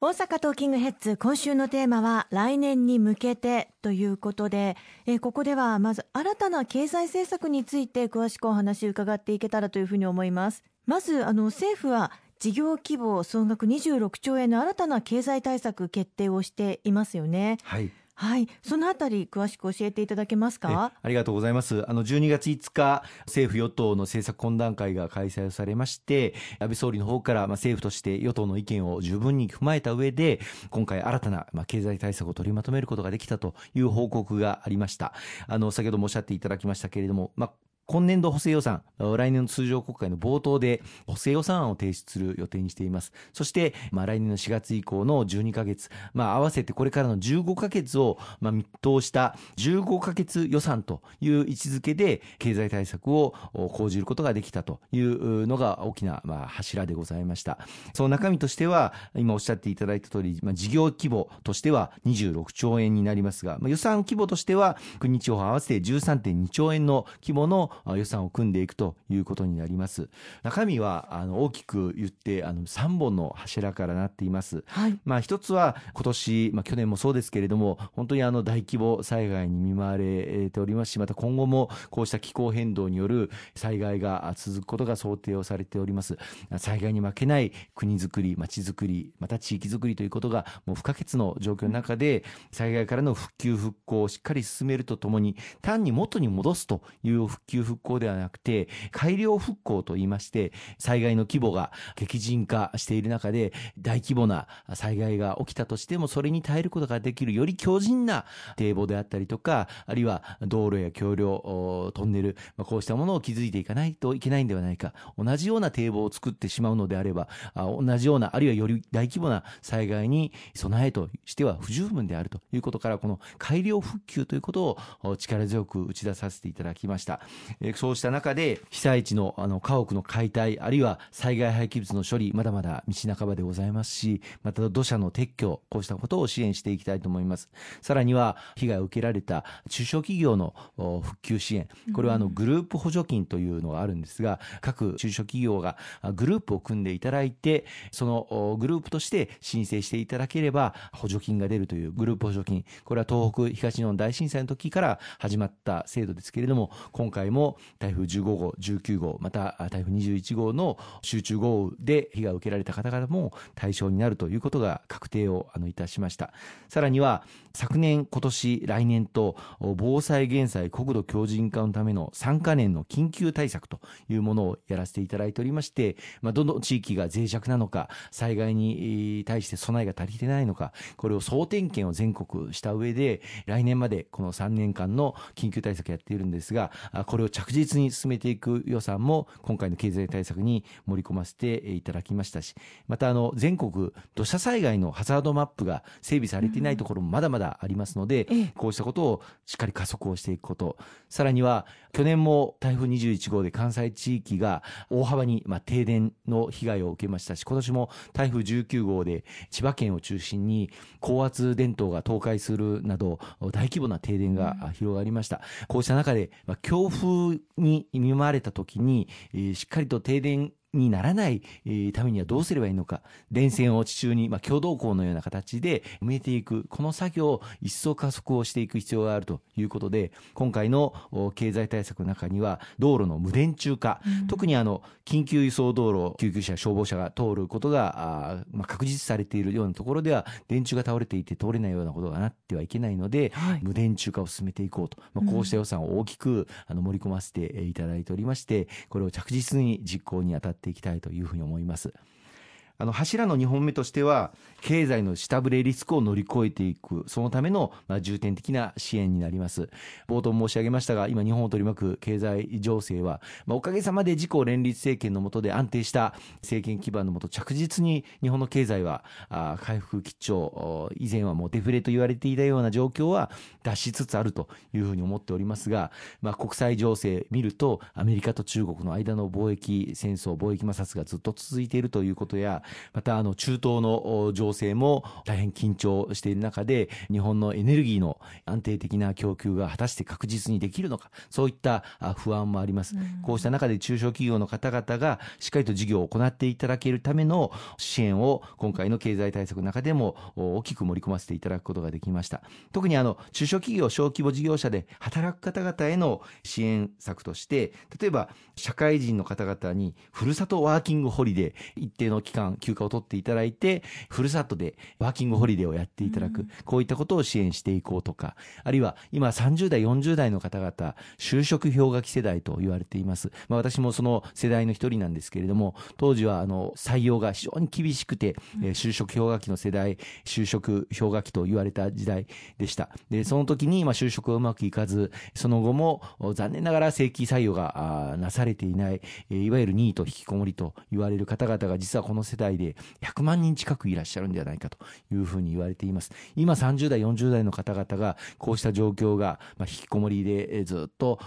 大阪トーキングヘッズ今週のテーマは来年に向けてということで、えここではまず新たな経済政策について詳しくお話伺っていけたらというふうに思います。まずあの政府は事業規模総額26兆円の新たな経済対策決定をしていますよね。はい。はい、そのあたり詳しく教えていただけますか？ありがとうございます。あの12月5日、政府与党の政策懇談会が開催されまして、安倍総理の方からまあ政府として与党の意見を十分に踏まえた上で、今回新たなまあ経済対策を取りまとめることができたという報告がありました。あの先ほどもおっしゃっていただきましたけれども、まあ今年度補正予算、来年の通常国会の冒頭で補正予算案を提出する予定にしています。そして、まあ、来年の4月以降の12ヶ月、まあ、合わせてこれからの15ヶ月を、まあ、見通した15ヶ月予算という位置づけで経済対策を講じることができたというのが大きな、まあ、柱でございました。その中身としては、今おっしゃっていただいた通り、まあ、事業規模としては26兆円になりますが、まあ、予算規模としては国地方合わせて13.2兆円の規模の予算を組んでいくということになります。中身はあの大きく言ってあの3本の柱からなっています。はい、まあ一つは今年、まあ去年もそうですけれども、本当にあの大規模災害に見舞われておりますし、また今後もこうした気候変動による災害が続くことが想定をされております。災害に負けない国づくり、町づくり、また地域づくりということがもう不可欠の状況の中で、災害からの復旧復興をしっかり進めるとともに、単に元に戻すという復旧復興ではなくて、改良復興といいまして、災害の規模が激甚化している中で、大規模な災害が起きたとしても、それに耐えることができる、より強靭な堤防であったりとか、あるいは道路や橋梁、トンネル、こうしたものを築いていかないといけないんではないか。同じような堤防を作ってしまうのであれば、同じような、あるいはより大規模な災害に備えとしては不十分であるということから、この改良復旧ということを力強く打ち出させていただきました。えそうした中で、被災地のあの家屋の解体、あるいは災害廃棄物の処理、まだまだ道半ばでございますし、また土砂の撤去、こうしたことを支援していきたいと思います。さらには、被害を受けられた中小企業の復旧支援、これはあのグループ補助金というのがあるんですが、各中小企業がグループを組んでいただいて、そのグループとして申請していただければ補助金が出るというグループ補助金、これは東北東日本大震災の時から始まった制度ですけれども、今回も台風15号、19号、また台風21号の集中豪雨で被害を受けられた方々も対象になるということが確定をあのいたしました。さらには昨年、今年、来年と防災減災国土強靭化のための3か年の緊急対策というものをやらせていただいておりまして、まあ、どの地域が脆弱なのか、災害に対して備えが足りてないのか、これを総点検を全国した上で、来年までこの3年間の緊急対策やっているんですが、これをを着実に進めていく予算も今回の経済対策に盛り込ませていただきましたし、またあの全国土砂災害のハザードマップが整備されていないところもまだまだありますので、こうしたことをしっかり加速をしていくこと、さらには去年も台風21号で関西地域が大幅にまあ停電の被害を受けましたし、今年も台風19号で千葉県を中心に高圧電灯が倒壊するなど大規模な停電が広がりました。こうした中で、まあ、強風に見舞われた時に、えー、しっかりと停電にならないためにはどうすればいいのか、電線を地中に、まあ、共同校のような形で埋めていく、この作業を一層加速をしていく必要があるということで、今回の経済対策の中には、道路の無電柱化、うん、特にあの、緊急輸送道路、救急車、消防車が通ることが、あまあ、確実されているようなところでは、電柱が倒れていて通れないようなことがなってはいけないので、はい、無電柱化を進めていこうと、まあ、こうした予算を大きく、あの盛り込ませていただいておりまして、これを着実に実行に当たってっていきたいというふうに思います。あの柱の2本目としては、経済の下振れリスクを乗り越えていく、そのための、まあ、重点的な支援になります。冒頭申し上げましたが、今日本を取り巻く経済情勢は、まあ、おかげさまで自公連立政権の下で安定した政権基盤の下、着実に日本の経済はあ回復基調、以前はもうデフレと言われていたような状況は脱しつつあるというふうに思っておりますが、まあ、国際情勢見ると、アメリカと中国の間の貿易戦争、貿易摩擦がずっと続いているということや、またあの中東の情勢も大変緊張している中で日本のエネルギーの安定的な供給が果たして確実にできるのかそういった不安もあります、うん、こうした中で中小企業の方々がしっかりと事業を行っていただけるための支援を今回の経済対策の中でも大きく盛り込ませていただくことができました。特にあの中小企業小規模事業者で働く方々への支援策として例えば社会人の方々にふるさとワーキングホリデー一定の期間休暇を取っていただいてふるさとでワーキングホリデーをやっていただく、うん、こういったことを支援していこうとかあるいは今30代40代の方々就職氷河期世代と言われています、まあ、私もその世代の一人なんですけれども当時はあの採用が非常に厳しくて、うん、えー、就職氷河期の世代就職氷河期と言われた時代でした。でその時にまあ就職がうまくいかずその後も残念ながら正規採用がなされていない、いわゆるニート引きこもりと言われる方々が実はこの世代で100万人近くいらっしゃるんではないかというふうに言われています。今30代、40代の方々がこうした状況が、まあ、引きこもりでずっと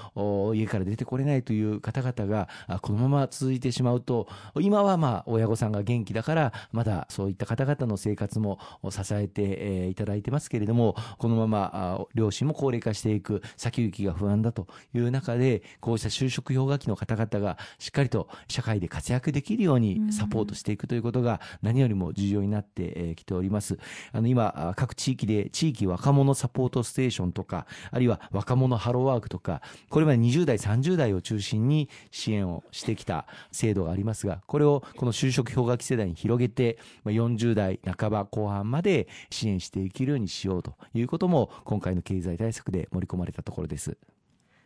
家から出てこれないという方々がこのまま続いてしまうと今はまあ親御さんが元気だからまだそういった方々の生活も支えていただいてますけれどもこのまま両親も高齢化していく先行きが不安だという中でこうした就職氷河期の方々がしっかりと社会で活躍できるようにサポートしていくということが何よりも重要になってきております。あの今、各地域で地域若者サポートステーションとか、あるいは若者ハローワークとか、これまで20代、30代を中心に支援をしてきた制度がありますが、これをこの就職氷河期世代に広げて、40代半ば後半まで支援していけるようにしようということも、今回の経済対策で盛り込まれたところです。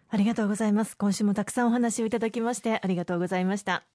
ありがとうございます。今週もたくさんお話をいただきましてありがとうございました。